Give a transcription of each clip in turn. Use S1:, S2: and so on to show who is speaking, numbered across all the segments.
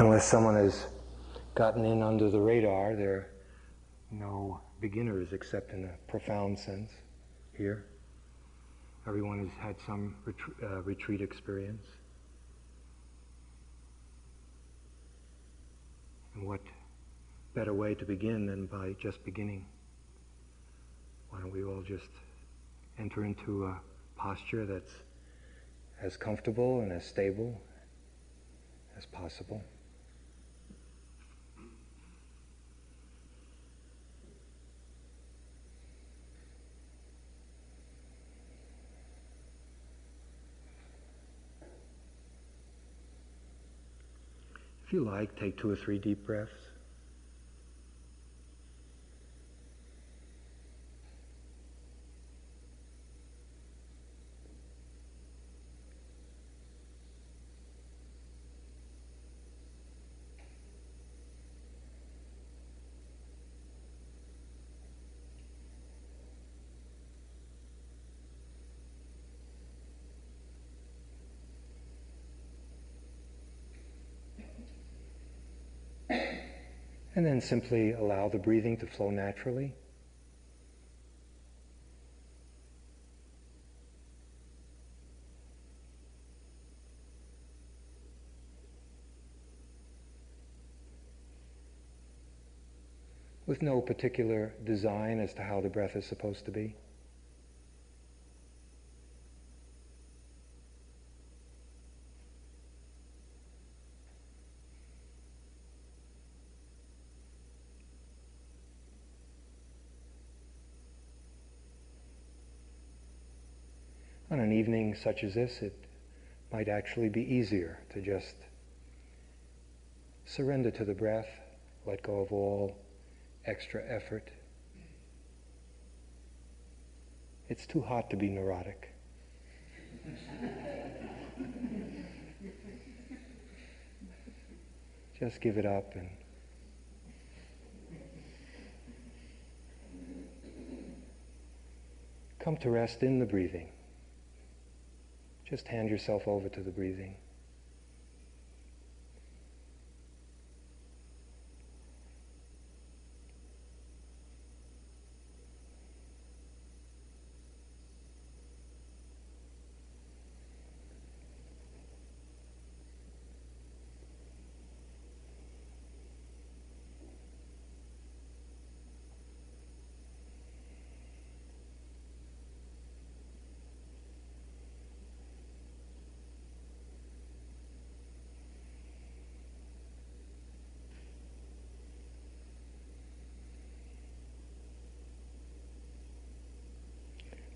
S1: Unless someone has gotten in under the radar, there are no beginners except in a profound sense here. Everyone has had some retreat, uh, retreat experience. And what better way to begin than by just beginning? Why don't we all just enter into a posture that's as comfortable and as stable as possible? If you like, take two or three deep breaths. And then simply allow the breathing to flow naturally. With no particular design as to how the breath is supposed to be. Evening such as this, it might actually be easier to just surrender to the breath, let go of all extra effort. It's too hot to be neurotic. just give it up and come to rest in the breathing. Just hand yourself over to the breathing.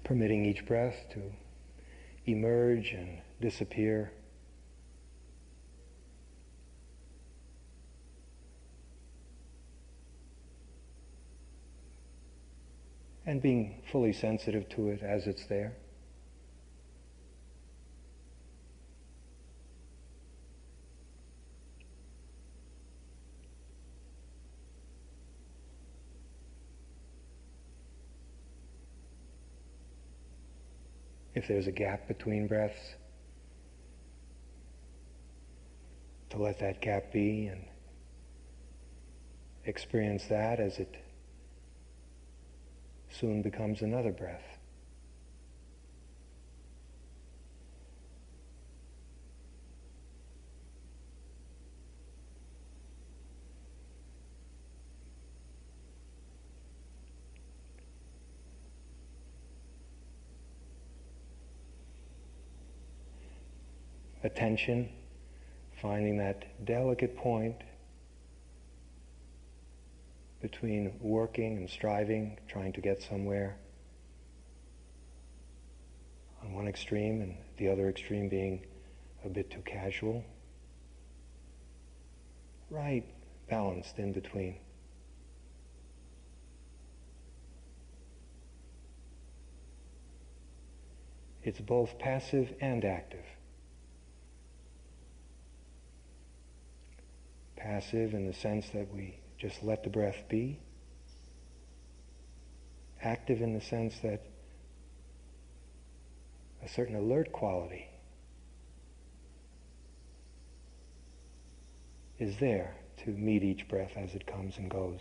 S1: Permitting each breath to emerge and disappear. And being fully sensitive to it as it's there. If there's a gap between breaths, to let that gap be and experience that as it soon becomes another breath. Attention, finding that delicate point between working and striving, trying to get somewhere on one extreme and the other extreme being a bit too casual. Right, balanced in between. It's both passive and active. Passive in the sense that we just let the breath be, active in the sense that a certain alert quality is there to meet each breath as it comes and goes.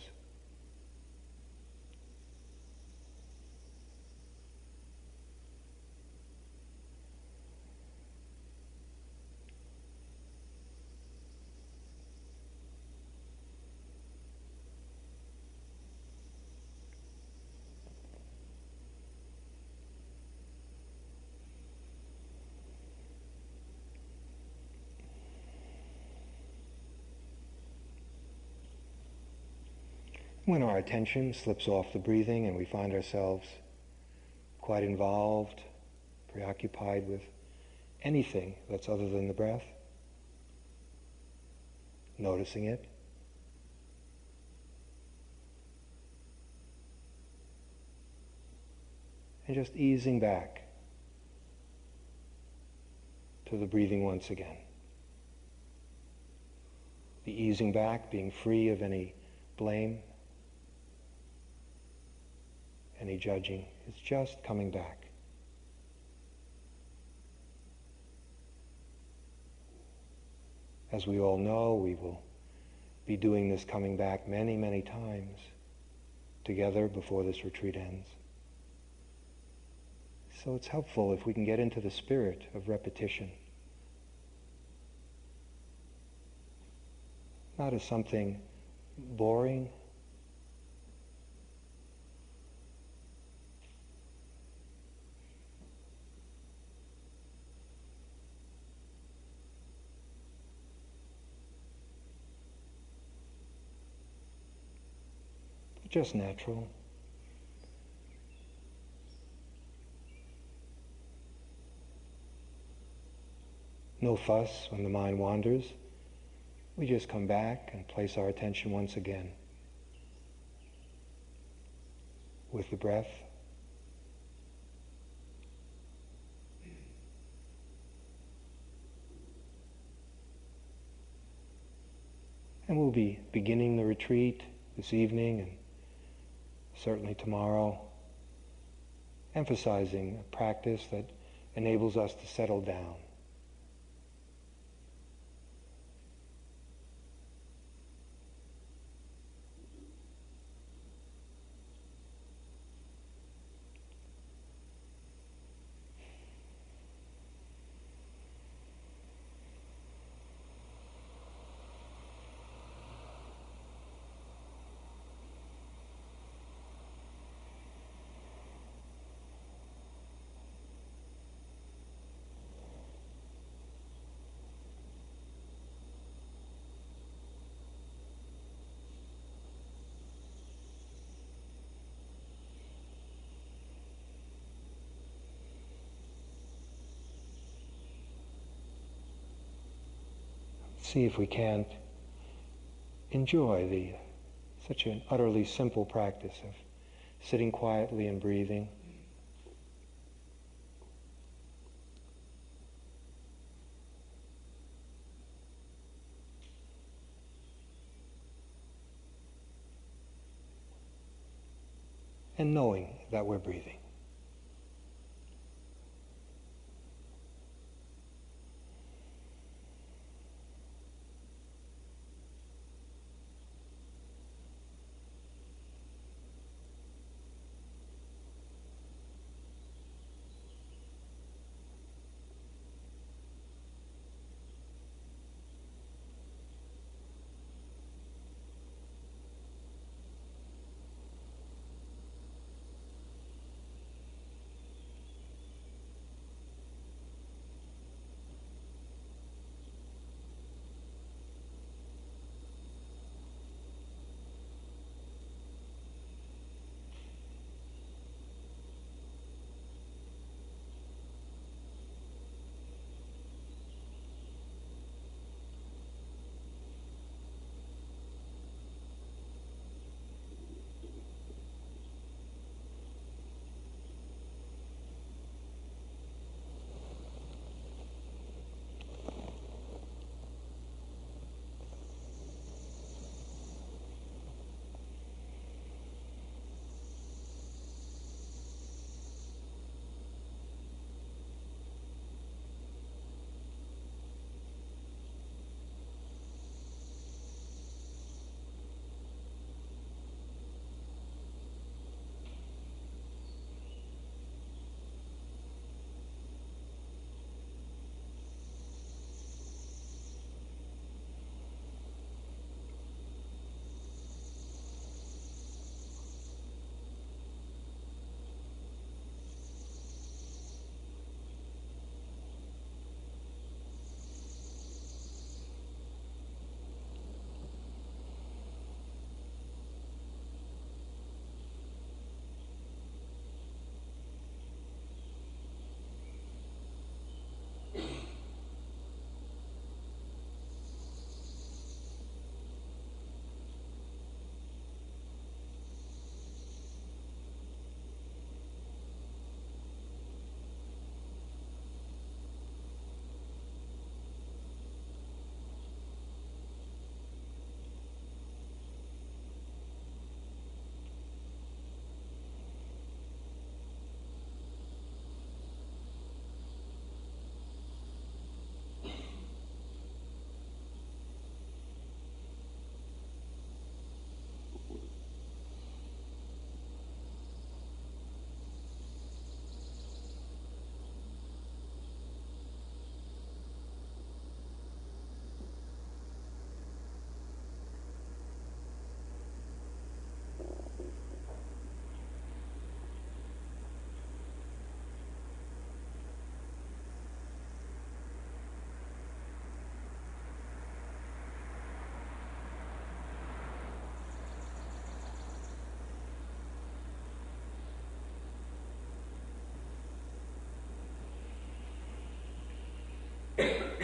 S1: When our attention slips off the breathing and we find ourselves quite involved, preoccupied with anything that's other than the breath, noticing it, and just easing back to the breathing once again. The easing back, being free of any blame, any judging. It's just coming back. As we all know, we will be doing this coming back many, many times together before this retreat ends. So it's helpful if we can get into the spirit of repetition. Not as something boring just natural. No fuss when the mind wanders. We just come back and place our attention once again with the breath. And we'll be beginning the retreat this evening and certainly tomorrow, emphasizing a practice that enables us to settle down. See if we can't enjoy the such an utterly simple practice of sitting quietly and breathing.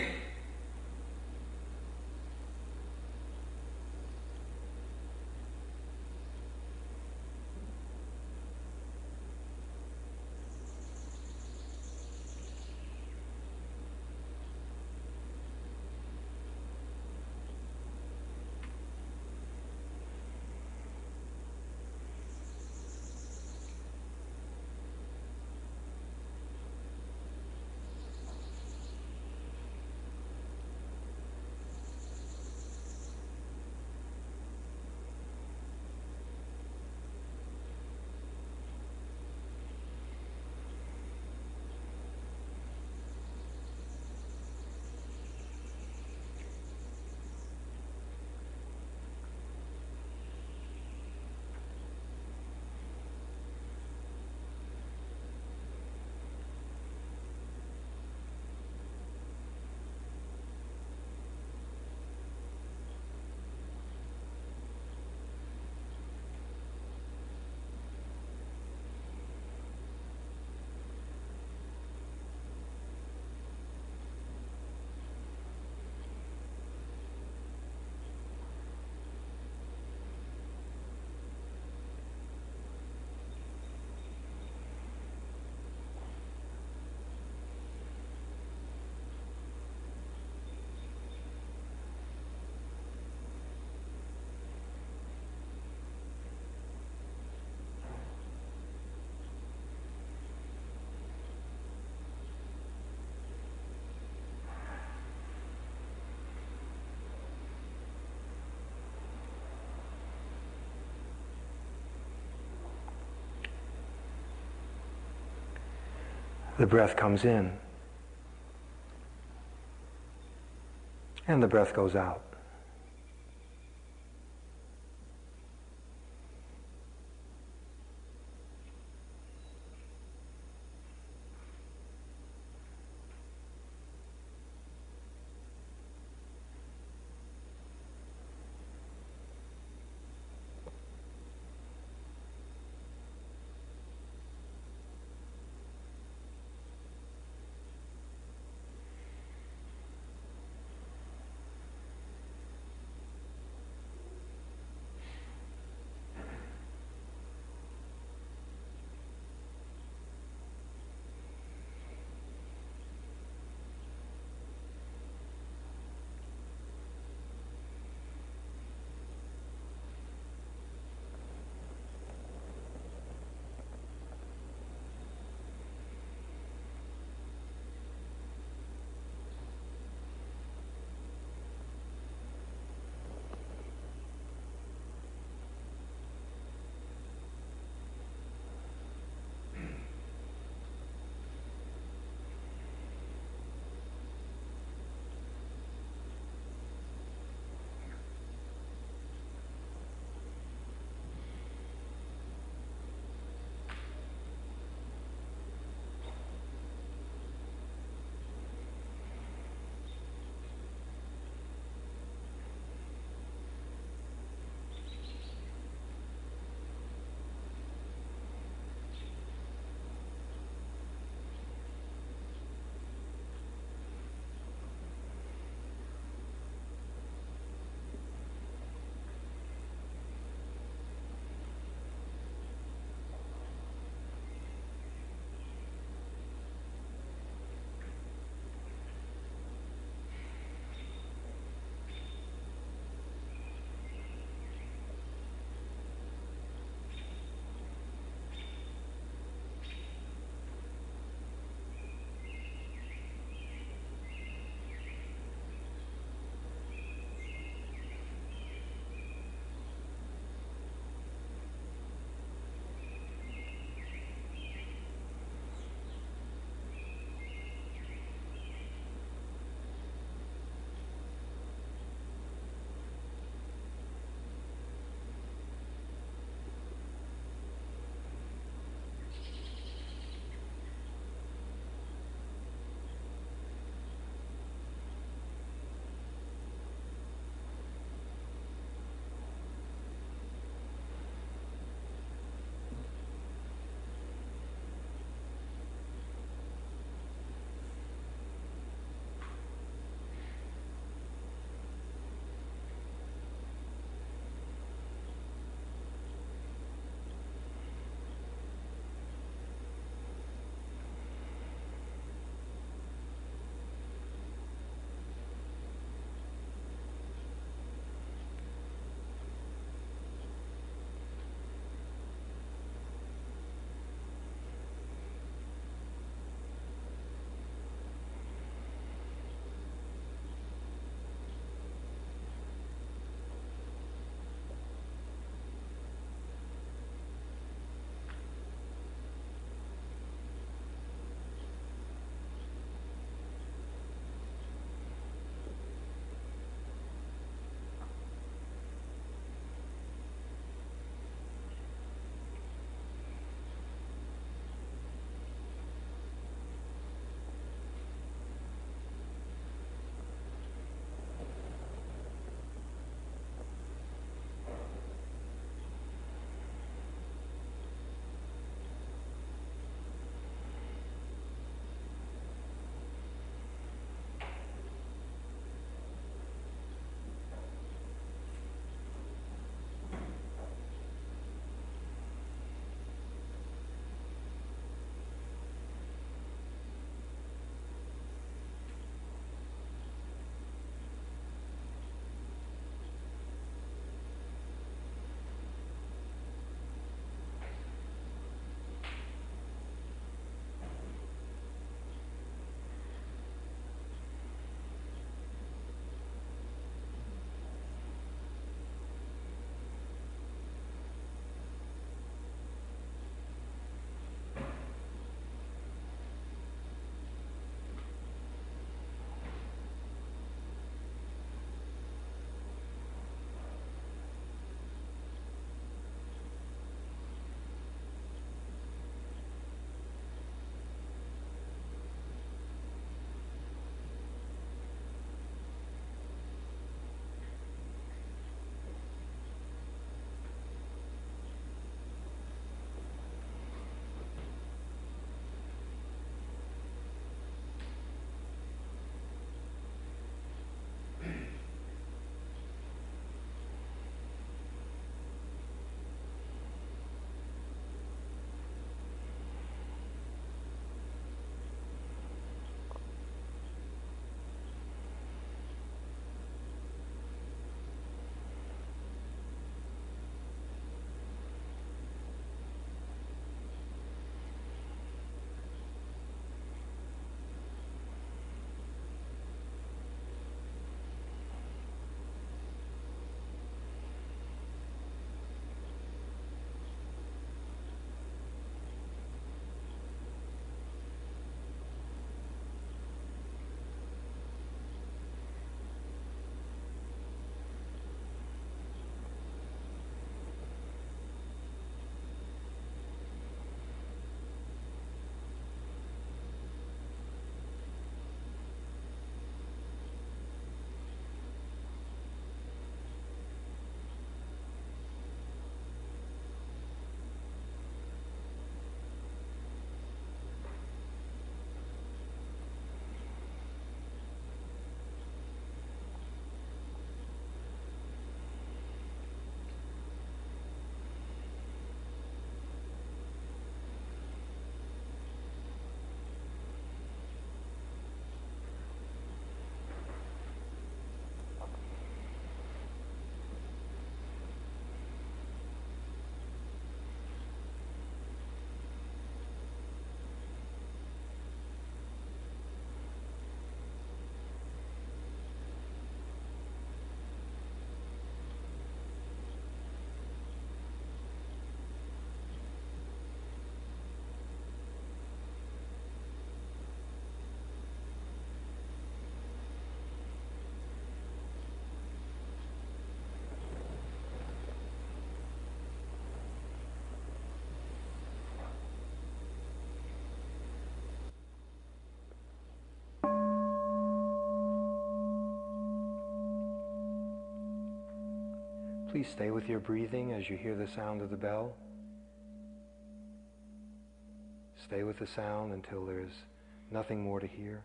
S1: the breath comes in and the breath goes out.
S2: Please stay with your breathing as you hear the sound of the bell. Stay with the sound until there's nothing more to hear.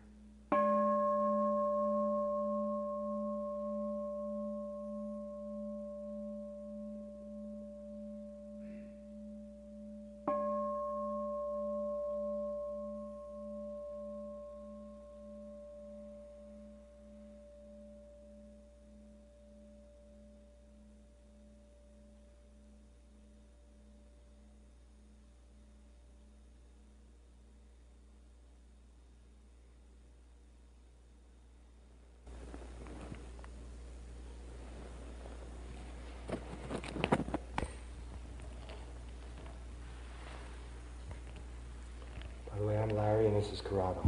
S2: Is Corrado.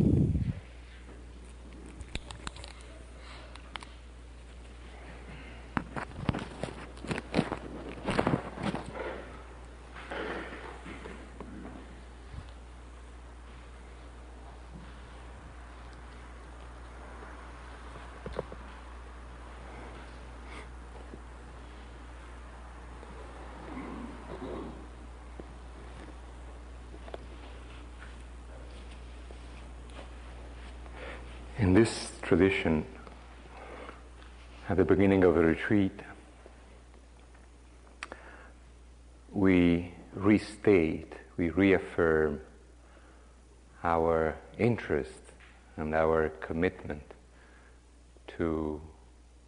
S2: This tradition, at the beginning of a retreat, we restate, we reaffirm our interest and our commitment to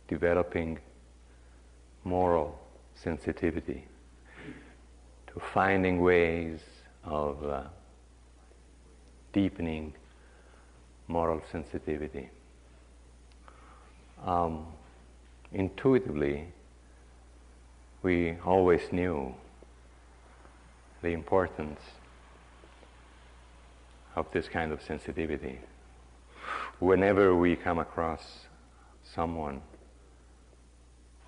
S2: developing moral sensitivity, to finding ways of uh, deepening moral sensitivity. Um, intuitively, we always knew the importance of this kind of sensitivity. Whenever we come across someone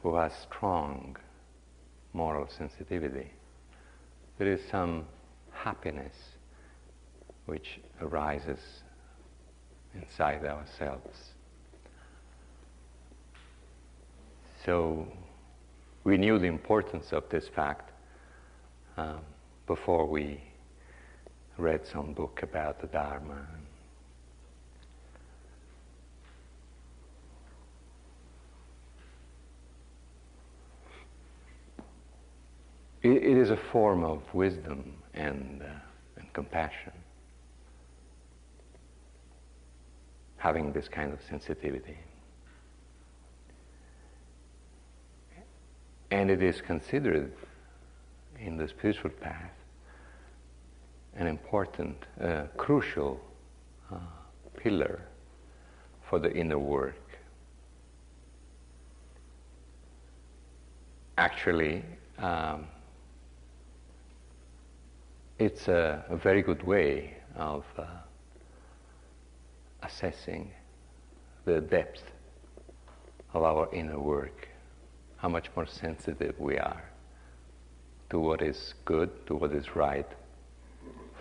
S2: who has strong moral sensitivity, there is some happiness which arises inside ourselves. So we knew the importance of this fact um, before we read some book about the Dharma. It, is a form of wisdom and, uh, and compassion. Having this kind of sensitivity. And it is considered in the spiritual path an important, uh, crucial uh, pillar for the inner work. Actually, um, it's a, a, very good way of uh, assessing the depth of our inner work, how much more sensitive we are to what is good, to what is right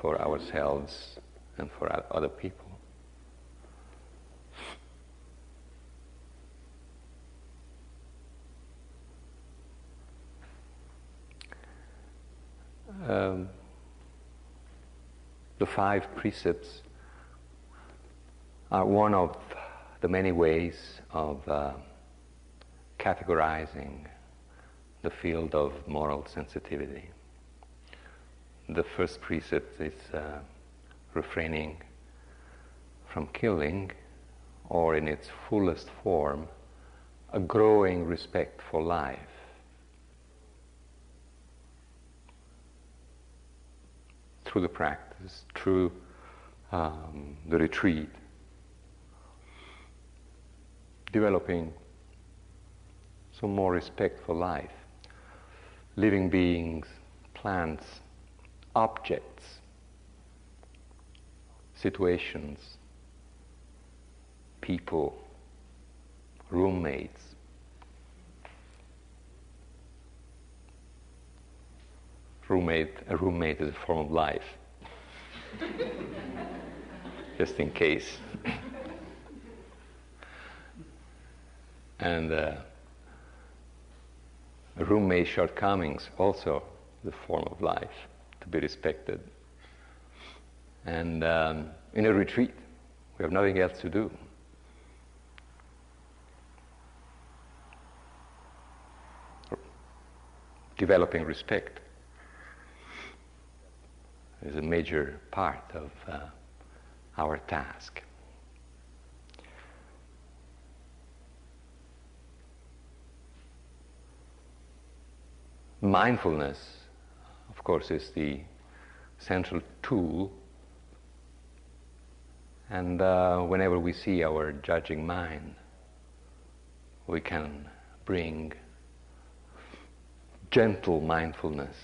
S2: for ourselves and for other people. Um, the five precepts are one of the many ways of uh, categorizing the field of moral sensitivity. The first precept is uh, refraining from killing, or in its fullest form, a growing respect for life. Through the practice, through um, the retreat, developing some more respect for life, living beings, plants, objects, situations, people, roommates. Roommate, a roommate is a form of life. Just in case. And uh, roommate's shortcomings also the form of life to be respected. And um, in a retreat, we have nothing else to do. Developing respect is a major part of uh, our task. Mindfulness, of course, is the central tool. And uh, whenever we see our judging mind, we can bring gentle mindfulness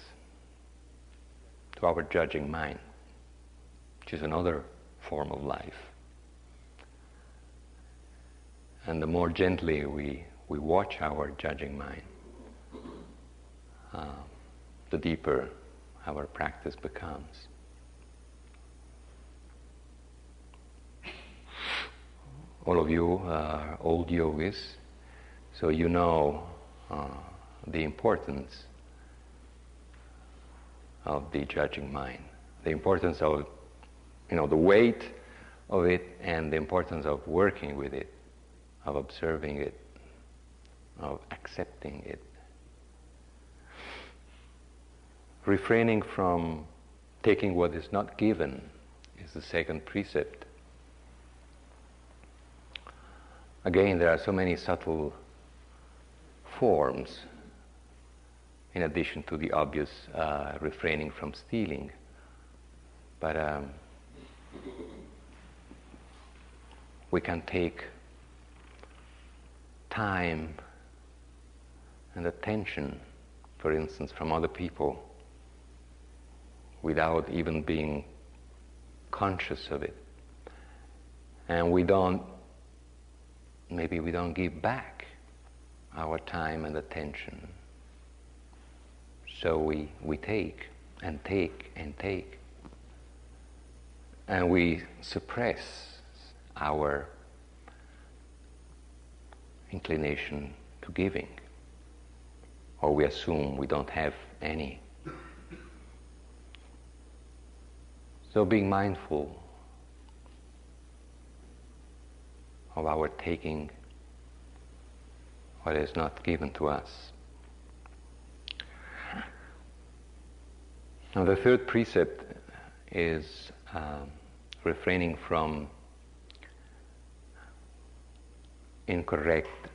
S2: to our judging mind, which is another form of life. And the more gently we, we watch our judging mind, uh, the deeper our practice becomes. All of you are old yogis, so you know uh, the importance of the judging mind, the importance of, you know, the weight of it and the importance of working with it, of observing it, of accepting it. Refraining from taking what is not given is the second precept. Again, there are so many subtle forms in addition to the obvious uh, refraining from stealing. But um, we can take time and attention, for instance, from other people without even being conscious of it. And we don't, maybe we don't give back our time and attention so we, we take and take and take. And we suppress our inclination to giving. Or we assume we don't have any. So being mindful of our taking what is not given to us. Now, the third precept is um, refraining from incorrect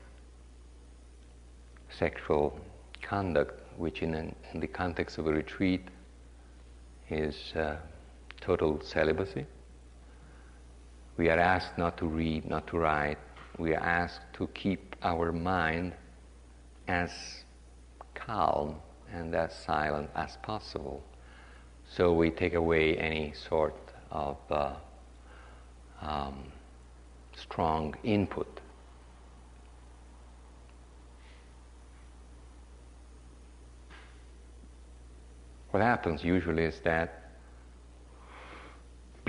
S2: sexual conduct, which in, an, in, the context of a retreat is uh, total celibacy. We are asked not to read, not to write. We are asked to keep our mind as calm and as silent as possible. So we take away any sort of uh, um, strong input. What happens usually is that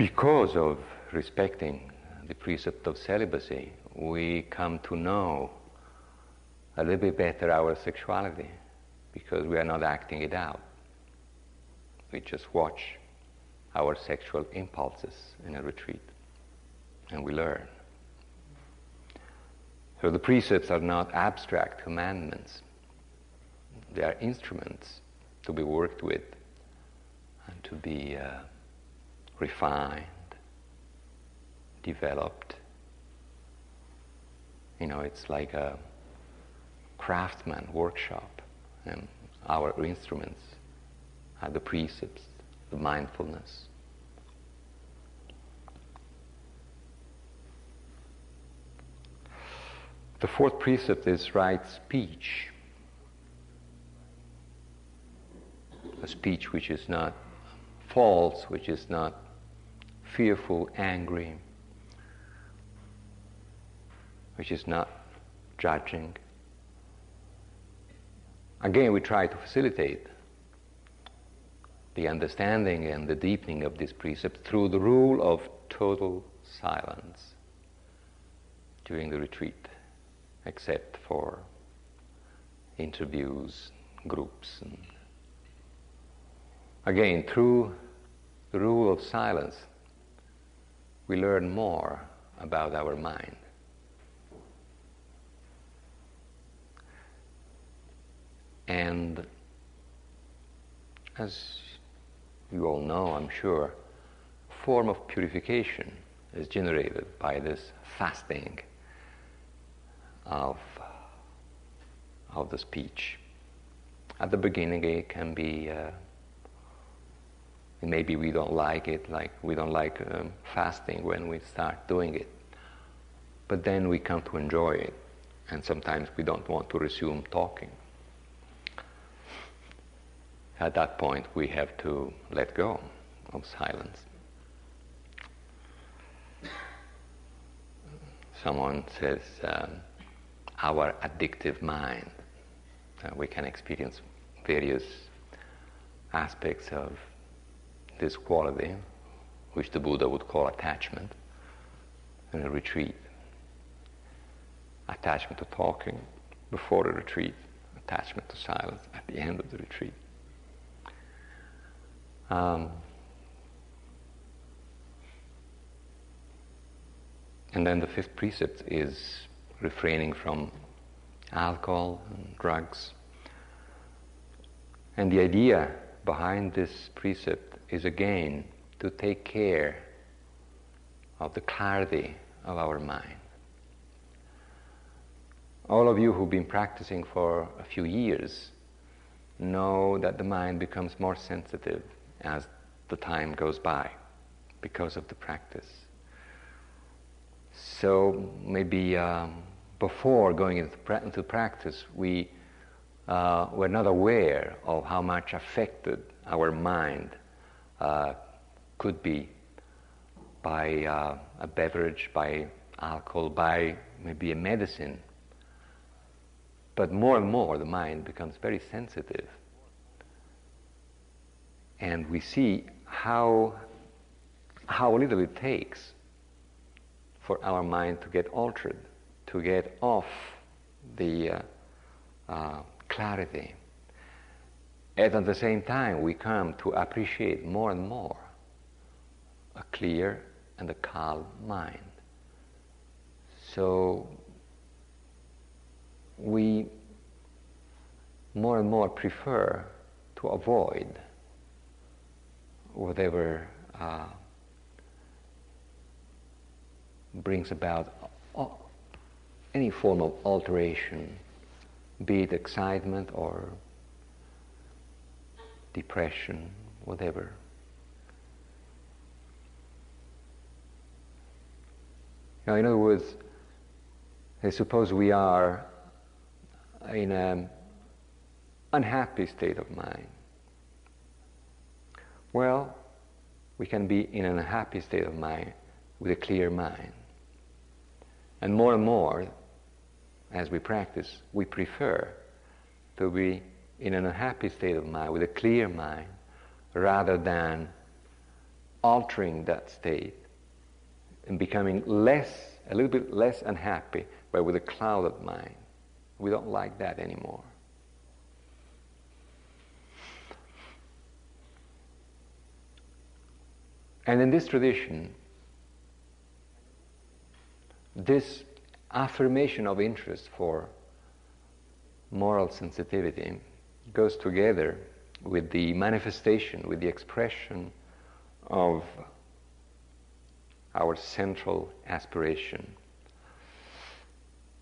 S2: because of respecting the precept of celibacy, we come to know a little bit better our sexuality because we are not acting it out. We just watch our sexual impulses in a retreat and we learn. So the precepts are not abstract commandments, they are instruments to be worked with and to be uh, refined, developed. You know, it's like a craftsman workshop, and our instruments are the precepts, the mindfulness. The fourth precept is right speech. A speech which is not false, which is not fearful, angry, which is not judging. Again, we try to facilitate the understanding and the deepening of this precept through the rule of total silence during the retreat, except for interviews, groups. And again, through the rule of silence, we learn more about our mind. And as you all know, I'm sure, form of purification is generated by this fasting of, of the speech. At the beginning, it can be, uh, maybe we don't like it, like we don't like um, fasting when we start doing it. But then we come to enjoy it, and sometimes we don't want to resume talking. At that point, we have to let go of silence. Someone says, um, our addictive mind. Uh, we can experience various aspects of this quality, which the Buddha would call attachment, in a retreat. Attachment to talking before the retreat, attachment to silence at the end of the retreat. Um, and then the fifth precept is refraining from alcohol and drugs. And the idea behind this precept is again to take care of the clarity of our mind. All of you who've been practicing for a few years know that the mind becomes more sensitive as the time goes by because of the practice. So maybe um, before going into, pra- into practice, we uh, were not aware of how much affected our mind could be by uh, a beverage, by alcohol, by maybe a medicine. But more and more, the mind becomes very sensitive. And we see how, how little it takes for our mind to get altered to get off the uh, uh, clarity. And at the same time, we come to appreciate more and more a clear and a calm mind. So we more and more prefer to avoid whatever uh, brings about any form of alteration, be it excitement or depression, whatever. Now, in other words, suppose we are in an unhappy state of mind. Well, we can be in an unhappy state of mind with a clear mind. And more and more, as we practice, we prefer to be in an unhappy state of mind, with a clear mind, rather than altering that state and becoming less, a little bit less unhappy, but with a clouded mind. We don't like that anymore. And in this tradition, this affirmation of interest for moral sensitivity goes together with the manifestation, with the expression of our central aspiration,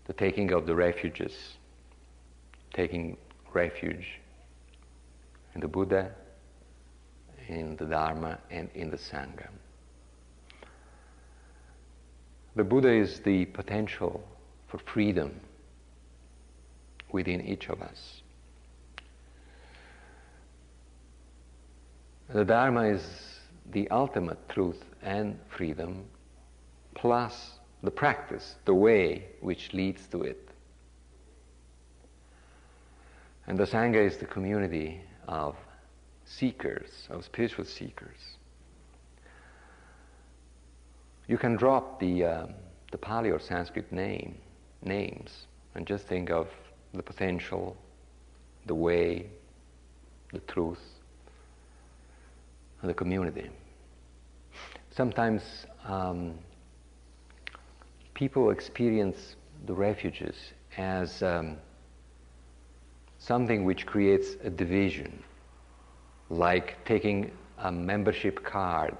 S2: the taking of the refuges, taking refuge in the Buddha, in the Dharma, and in the Sangha. The Buddha is the potential for freedom within each of us. The Dharma is the ultimate truth and freedom, plus the practice, the way which leads to it. And the Sangha is the community of seekers, of spiritual seekers. You can drop the, uh, the Pali or Sanskrit name, names and just think of the potential, the way, the truth, the community. Sometimes um, people experience the refuges as um, something which creates a division, like taking a membership card,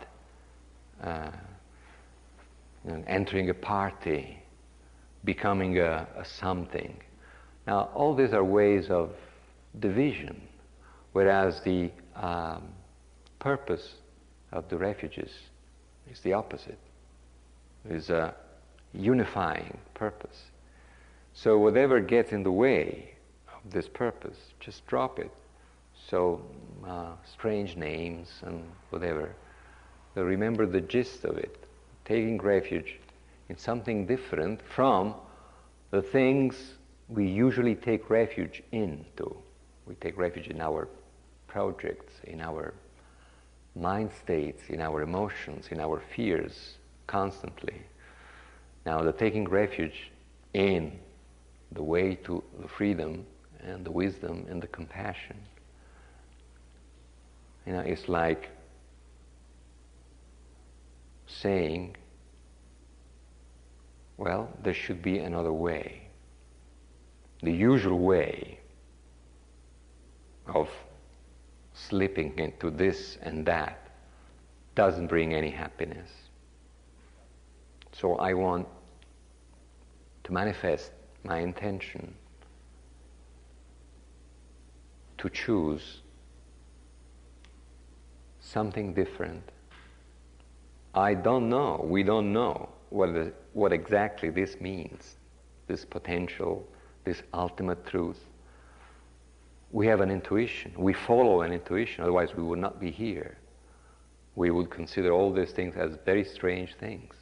S2: uh, entering a party, becoming a, a something. Now, all these are ways of division, whereas the um, purpose of the refuges is the opposite, is a unifying purpose. So whatever gets in the way of this purpose, just drop it. So uh, strange names and whatever. So remember the gist of it, taking refuge in something different from the things we usually take refuge into. We take refuge in our projects, in our mind states, in our emotions, in our fears, constantly. Now, the taking refuge in the way to the freedom and the wisdom and the compassion, you know, it's like saying, well, there should be another way. The usual way of slipping into this and that doesn't bring any happiness. So I want to manifest my intention to choose something different. I don't know, we don't know what, the, what exactly this means, this potential, this ultimate truth we have an intuition. We follow an intuition, otherwise, we would not be here. We would consider all these things as very strange things.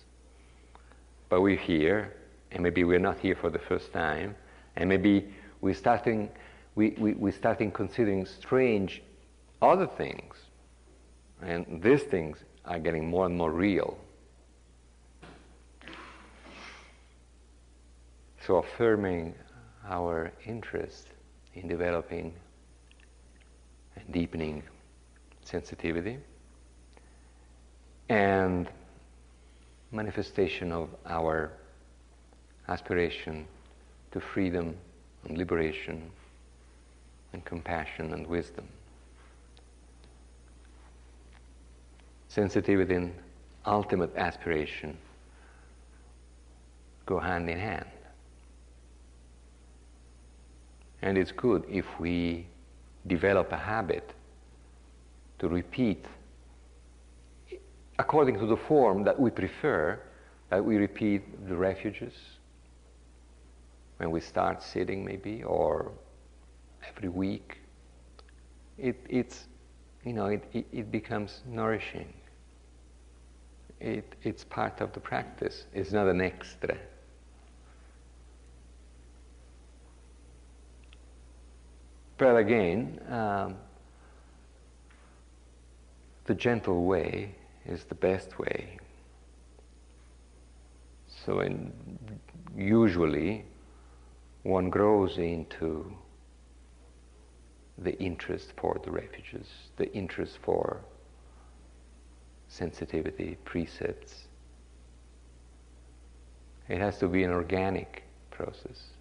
S2: But we're here, and maybe we're not here for the first time, and maybe we're starting, we, we, we're starting considering strange other things. And these things are getting more and more real. So, affirming our interest in developing and deepening sensitivity and manifestation of our aspiration to freedom and liberation and compassion and wisdom. Sensitivity and ultimate aspiration go hand in hand. And it's good if we develop a habit to repeat according to the form that we prefer, that we repeat the refuges when we start sitting maybe or every week. It, it's, you know, it, it, it becomes nourishing. It, it's part of the practice. It's not an extra. But again, um, the gentle way is the best way. So, in, usually, one grows into the interest for the refuges, the interest for sensitivity, precepts. It has to be an organic process.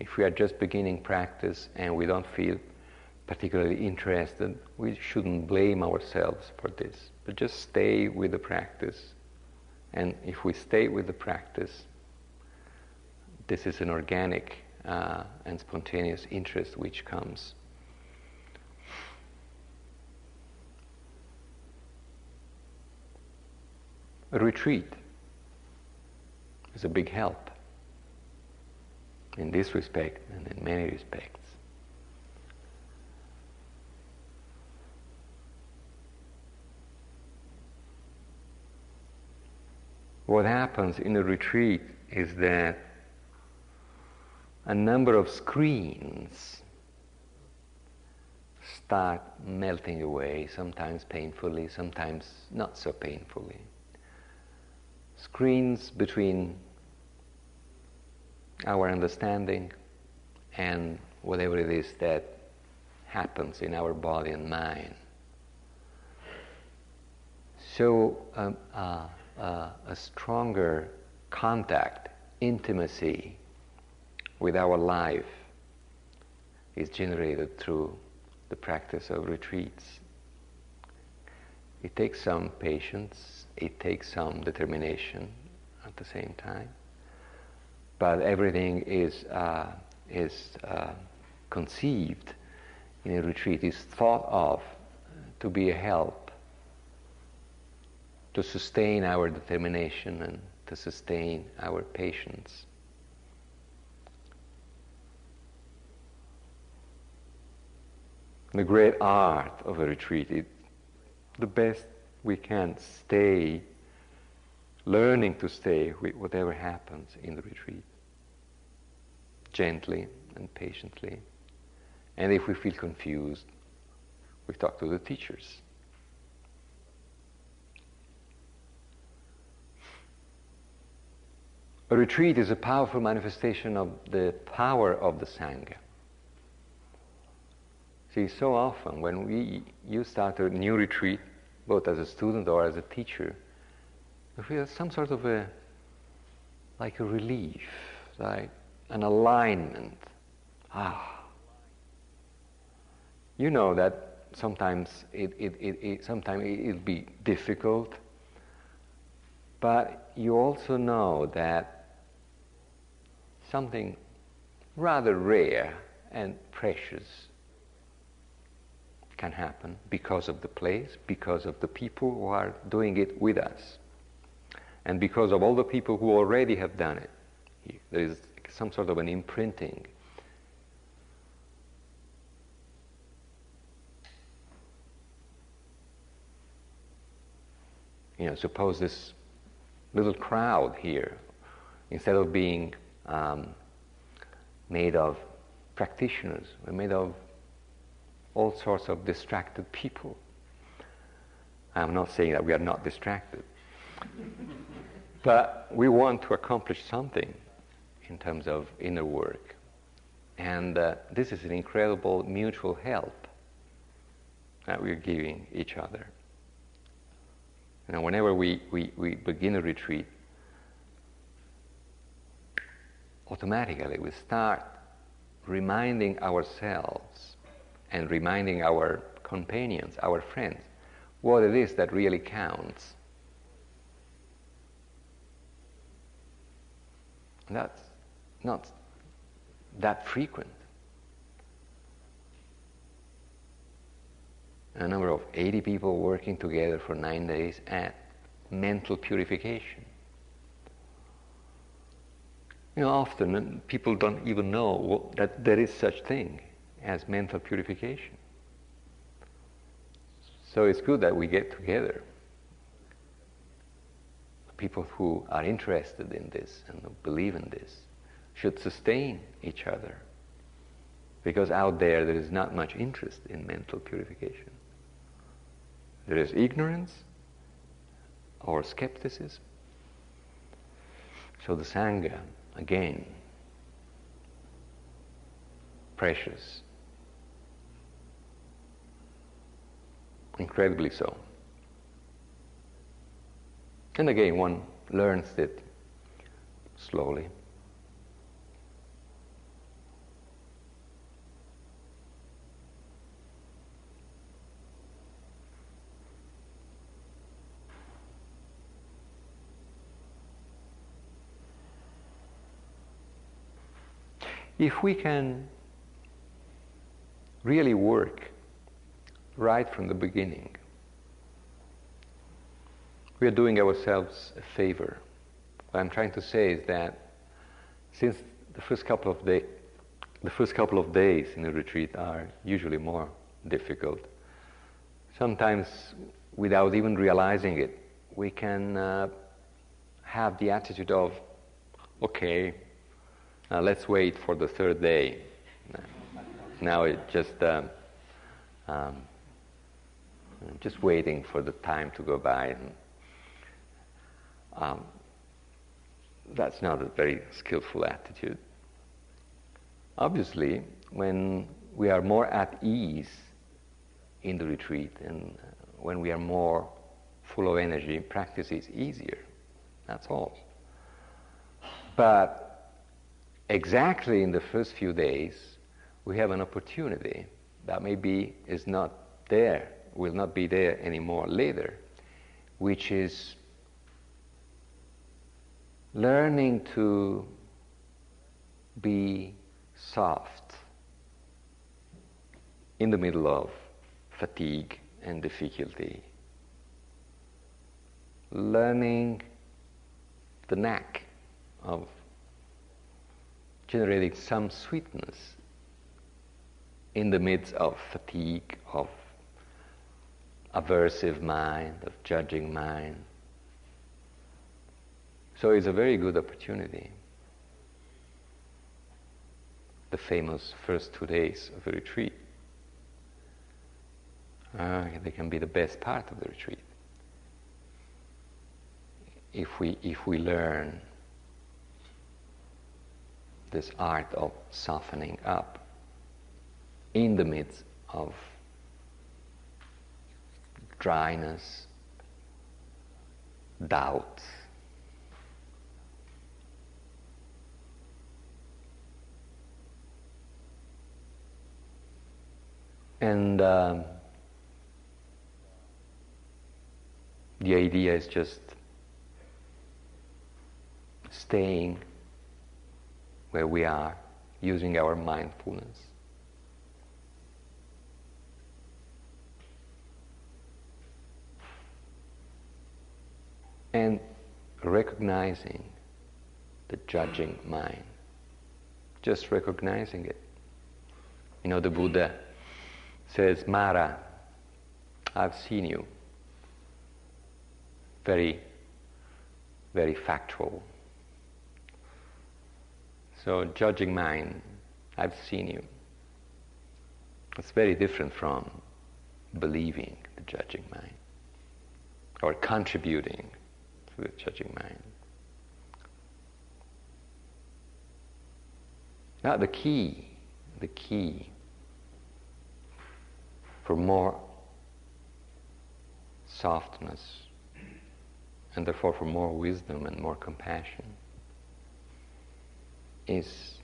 S2: If we are just beginning practice and we don't feel particularly interested, we shouldn't blame ourselves for this, but just stay with the practice. And if we stay with the practice, this is an organic uh, and spontaneous interest which comes. A retreat is a big help in this respect and in many respects. What happens in a retreat is that a number of screens start melting away, sometimes painfully, sometimes not so painfully. Screens between our understanding and whatever it is that happens in our body and mind. So um, uh, uh, a stronger contact, intimacy with our life is generated through the practice of retreats. It takes some patience, it takes some determination at the same time, but everything is, uh, is uh, conceived in a retreat, is thought of to be a help to sustain our determination and to sustain our patience. The great art of a retreat is the best we can stay, learning to stay with whatever happens in the retreat, gently and patiently. And if we feel confused, we talk to the teachers. A retreat is a powerful manifestation of the power of the Sangha. See, so often when we, you start a new retreat, both as a student or as a teacher, you feel some sort of a, like a relief, like an alignment. Ah. You know that sometimes it, it, it, it sometimes it'll be difficult, but you also know that something rather rare and precious can happen because of the place, because of the people who are doing it with us, and because of all the people who already have done it. There is some sort of an imprinting. You know, suppose this little crowd here, instead of being um, made of practitioners, we're made of all sorts of distracted people. I'm not saying that we are not distracted, but we want to accomplish something in terms of inner work. And uh, this is an incredible mutual help that we're giving each other. You know, whenever we, we, we begin a retreat, automatically we start reminding ourselves and reminding our companions, our friends, what it is that really counts. That's not that frequent. A number of 80 people working together for nine days at mental purification. You know, often uh, people don't even know that there is such thing as mental purification. So it's good that we get together. People who are interested in this and who believe in this should sustain each other. Because out there, there is not much interest in mental purification. There is ignorance or skepticism. So the Sangha again, precious, incredibly so. And again, one learns it slowly. if we can really work right from the beginning, we are doing ourselves a favor. What I'm trying to say is that since the first couple of days, the first couple of days in a retreat are usually more difficult. Sometimes, without even realizing it, we can uh, have the attitude of, okay, uh, let's wait for the third day. Now it's just um, um, just waiting for the time to go by. And, um, that's not a very skillful attitude. Obviously, when we are more at ease in the retreat, and when we are more full of energy, practice is easier. That's all. But exactly in the first few days, we have an opportunity that maybe is not there, will not be there anymore later, which is learning to be soft in the middle of fatigue and difficulty. Learning the knack of generating some sweetness in the midst of fatigue, of aversive mind, of judging mind. So it's a very good opportunity. The famous first two days of the retreat. Uh, they can be the best part of the retreat. If we, if we learn this art of softening up in the midst of dryness, doubt, and um, the idea is just staying where we are using our mindfulness. and recognizing the judging mind. Just recognizing it. You know, the Buddha says, Mara, I've seen you. Very, very factual. So, judging mind, I've seen you. It's very different from believing the judging mind or contributing to the judging mind. Now, the key, the key for more softness and therefore for more wisdom and more compassion is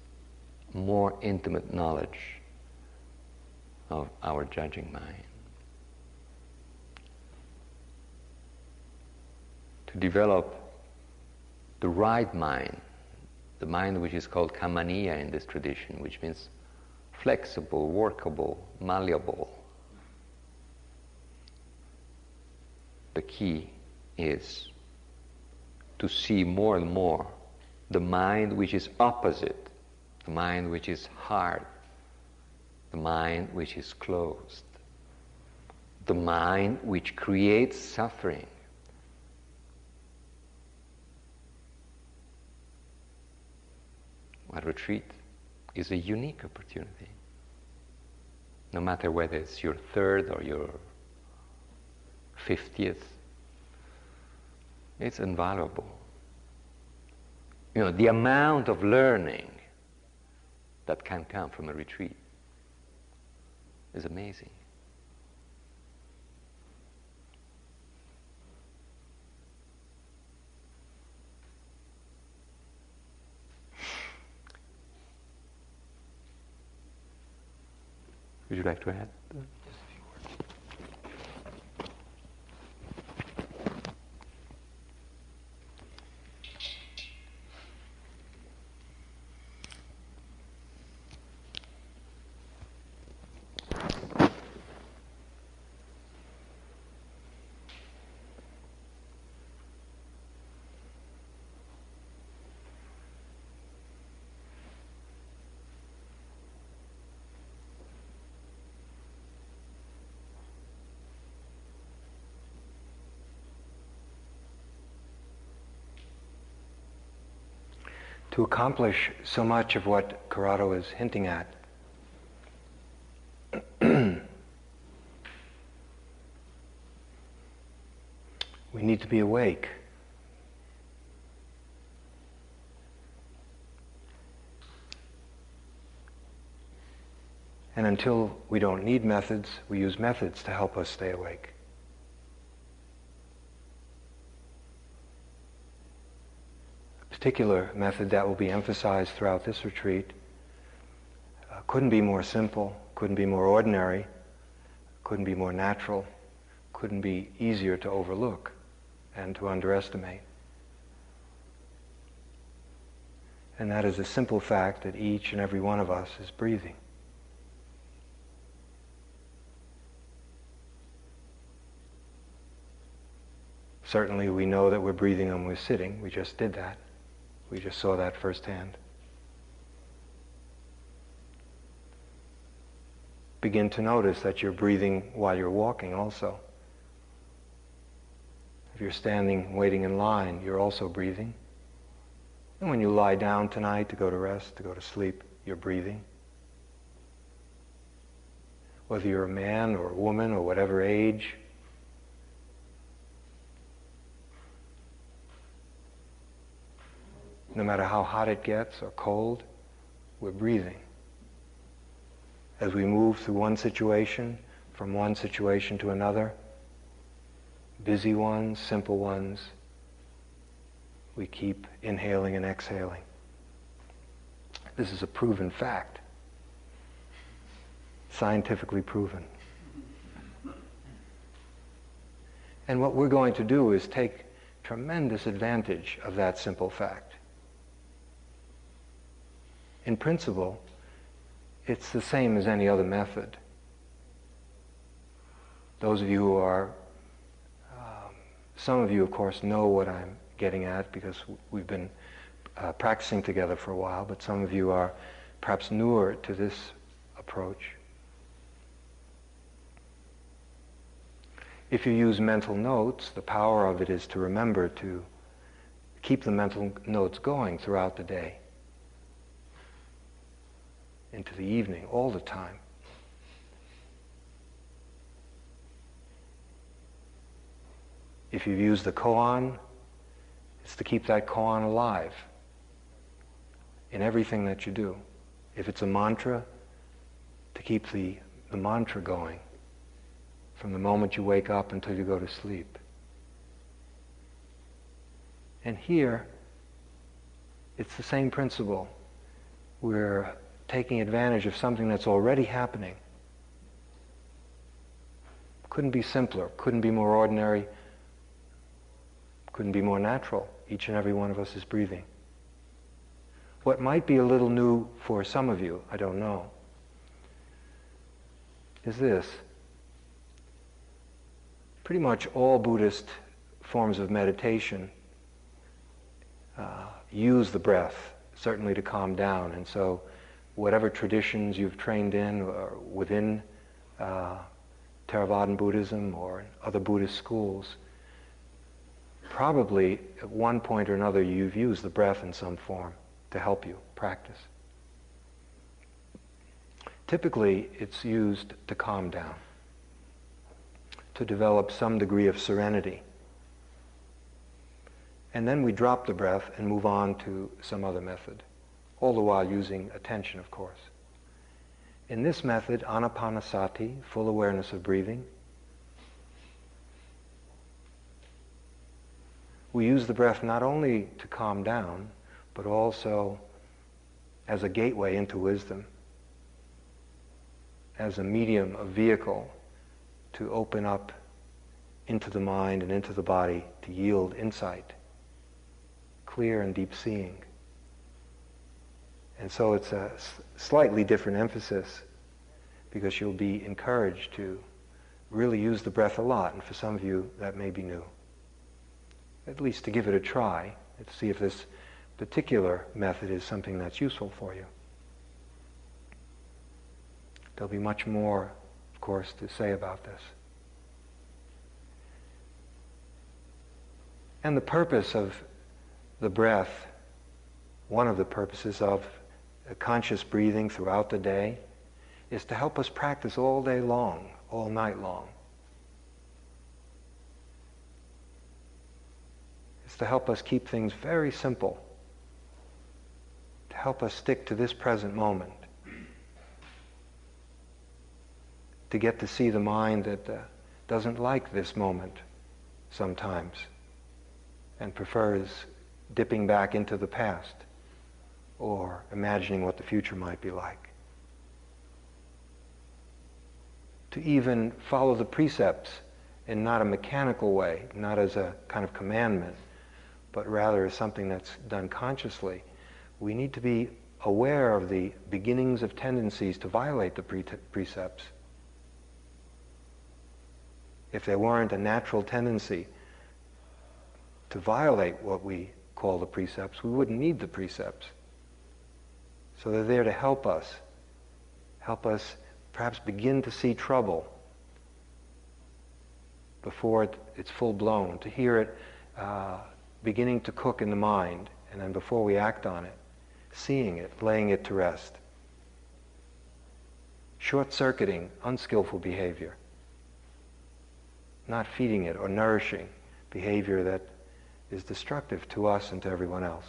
S2: more intimate knowledge of our judging mind. to develop the right mind, the mind which is called kamaniya in this tradition, which means flexible, workable, malleable. The key is to see more and more the mind which is opposite, the mind which is hard, the mind which is closed, the mind which creates suffering a retreat is a unique opportunity. No matter whether it's your third or your fiftieth, it's invaluable. You know, the amount of learning that can come from a retreat is amazing. Would you like to add?
S1: To accomplish so much of what Corrado is hinting at. we need to be awake. And until we don't need methods, we use methods to help us stay awake. Particular method that will be emphasized throughout this retreat uh, couldn't be more simple, couldn't be more ordinary, couldn't be more natural, couldn't be easier to overlook and to underestimate. And that is the simple fact that each and every one of us is breathing. Certainly, we know that we're breathing when we're sitting. We just did that. We just saw that firsthand. Begin to notice that you're breathing while you're walking also. If you're standing waiting in line, you're also breathing. And when you lie down tonight to go to rest, to go to sleep, you're breathing. Whether you're a man or a woman or whatever age, no matter how hot it gets or cold, we're breathing. As we move through one situation, from one situation to another, busy ones, simple ones, we keep inhaling and exhaling. This is a proven fact, scientifically proven. And what we're going to do is take tremendous advantage of that simple fact in principle, it's the same as any other method. Those of you who are, um, some of you, of course, know what I'm getting at because we've been uh, practicing together for a while, but some of you are perhaps newer to this approach. If you use mental notes, the power of it is to remember to keep the mental notes going throughout the day into the evening all the time. If you've used the koan, it's to keep that koan alive in everything that you do. If it's a mantra, to keep the, the mantra going from the moment you wake up until you go to sleep. And here, it's the same principle. We're taking advantage of something that's already happening. Couldn't be simpler, couldn't be more ordinary, couldn't be more natural. Each and every one of us is breathing. What might be a little new for some of you, I don't know, is this. Pretty much all Buddhist forms of meditation uh, use the breath, certainly to calm down. And so whatever traditions you've trained in or within uh, Theravadan Buddhism or other Buddhist schools, probably at one point or another you've used the breath in some form to help you practice. Typically, it's used to calm down, to develop some degree of serenity. And then we drop the breath and move on to some other method all the while using attention, of course. In this method, anapanasati, full awareness of breathing, we use the breath not only to calm down, but also as a gateway into wisdom, as a medium, a vehicle to open up into the mind and into the body to yield insight, clear and deep seeing. And so it's a slightly different emphasis because you'll be encouraged to really use the breath a lot. And for some of you, that may be new. At least to give it a try and see if this particular method is something that's useful for you. There'll be much more, of course, to say about this. And the purpose of the breath, one of the purposes of conscious breathing throughout the day is to help us practice all day long, all night long. It's to help us keep things very simple, to help us stick to this present moment. to get to see the mind that uh, doesn't like this moment sometimes and prefers dipping back into the past or imagining what the future might be like. To even follow the precepts in not a mechanical way, not as a kind of commandment, but rather as something that's done consciously. We need to be aware of the beginnings of tendencies to violate the pre- precepts. If there weren't a natural tendency to violate what we call the precepts, we wouldn't need the precepts. So they're there to help us, help us perhaps begin to see trouble before it, it's full blown, to hear it uh, beginning to cook in the mind, and then before we act on it, seeing it, laying it to rest. Short circuiting unskillful behavior, not feeding it or nourishing behavior that is destructive to us and to everyone else.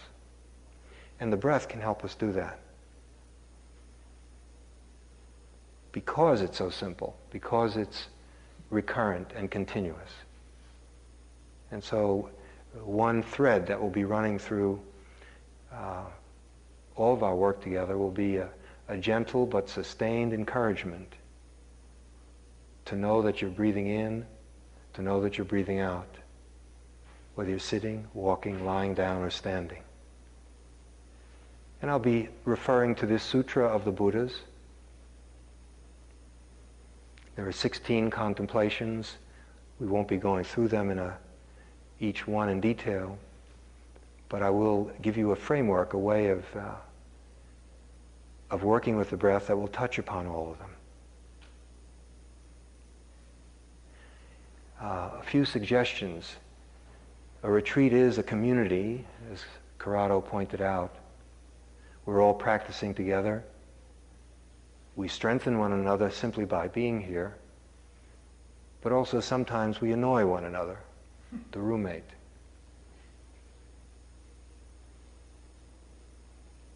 S1: And the breath can help us do that. Because it's so simple, because it's recurrent and continuous. And so, one thread that will be running through uh, all of our work together will be a, a gentle but sustained encouragement to know that you're breathing in, to know that you're breathing out, whether you're sitting, walking, lying down, or standing. And I'll be referring to this Sutra of the Buddhas. There are 16 contemplations. We won't be going through them in a, each one in detail, but I will give you a framework, a way of, uh, of working with the breath that will touch upon all of them. Uh, a few suggestions. A retreat is a community, as Corrado pointed out. We're all practicing together. We strengthen one another simply by being here, but also sometimes we annoy one another, the roommate.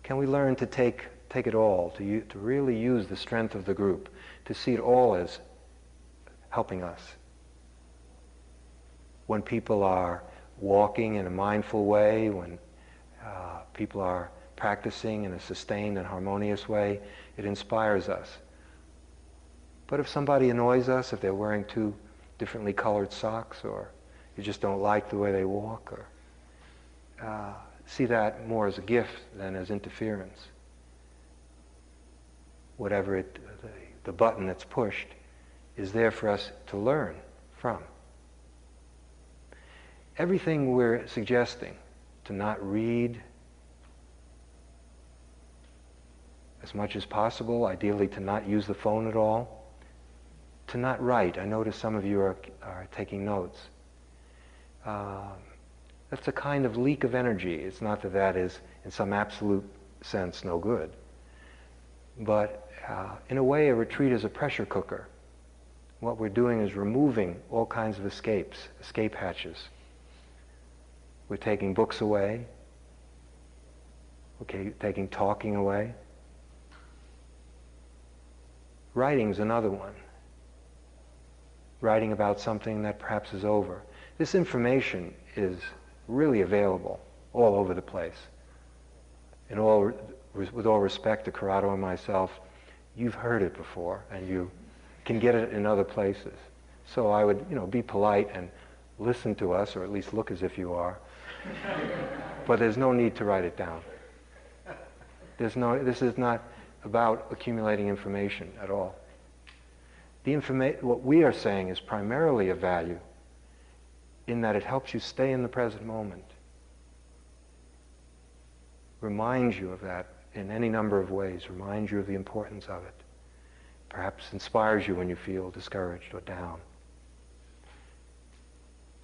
S1: Can we learn to take, take it all, to, u- to really use the strength of the group, to see it all as helping us? When people are walking in a mindful way, when uh, people are practicing in a sustained and harmonious way, it inspires us. But if somebody annoys us, if they're wearing two differently colored socks, or you just don't like the way they walk, or uh, see that more as a gift than as interference. Whatever it, the, the button that's pushed is there for us to learn from. Everything we're suggesting to not read as much as possible, ideally to not use the phone at all, to not write. I notice some of you are, are taking notes. Uh, that's a kind of leak of energy. It's not that that is, in some absolute sense, no good. But uh, in a way, a retreat is a pressure cooker. What we're doing is removing all kinds of escapes, escape hatches. We're taking books away. Okay, taking talking away. Writing's another one. Writing about something that perhaps is over. This information is really available all over the place. In all, with all respect to Corrado and myself, you've heard it before, and you can get it in other places. So I would, you know, be polite and listen to us, or at least look as if you are. but there's no need to write it down. There's no, this is not about accumulating information at all. The informa- what we are saying is primarily of value in that it helps you stay in the present moment. Reminds you of that in any number of ways, reminds you of the importance of it. Perhaps inspires you when you feel discouraged or down.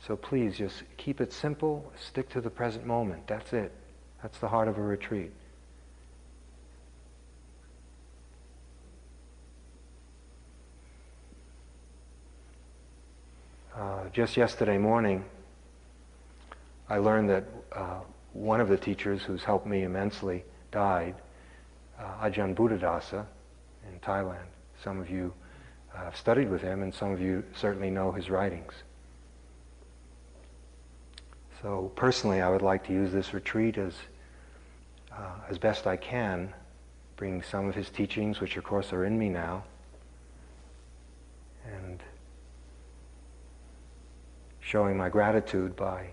S1: So please just keep it simple, stick to the present moment. That's it. That's the heart of a retreat. Uh, just yesterday morning, I learned that uh, one of the teachers who's helped me immensely died, uh, Ajahn Buddhadasa in Thailand. Some of you I've studied with him, and some of you certainly know his writings. So personally, I would like to use this retreat as, uh, as best I can, bring some of his teachings, which of course are in me now, and showing my gratitude by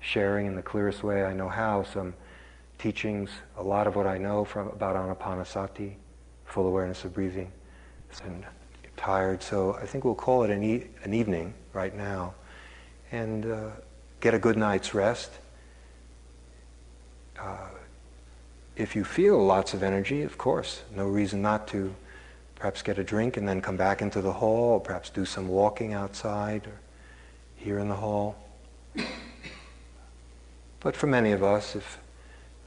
S1: sharing in the clearest way I know how some teachings, a lot of what I know from about Anapanasati, full awareness of breathing, and tired. So I think we'll call it an, e- an evening right now, and uh, get a good night's rest. Uh, if you feel lots of energy, of course, no reason not to perhaps get a drink and then come back into the hall, or perhaps do some walking outside or here in the hall. But for many of us, if,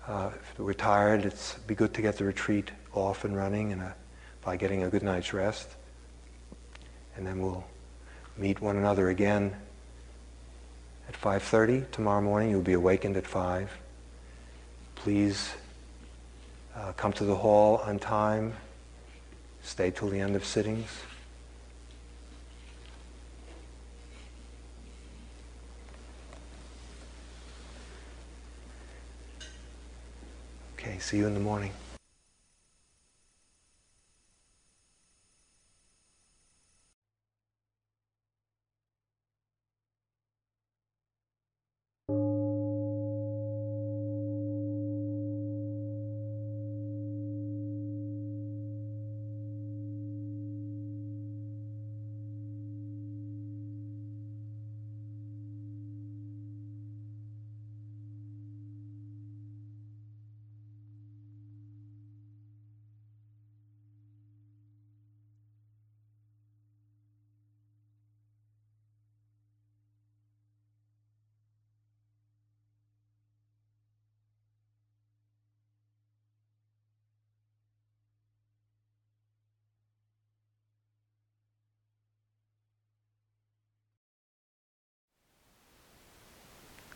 S1: uh, if we're tired, it's be good to get the retreat off and running and a, by getting a good night's rest. And then we'll meet one another again at 5.30 tomorrow morning. You'll be awakened at 5. Please uh, come to the hall on time. Stay till the end of sittings. Okay, see you in the morning.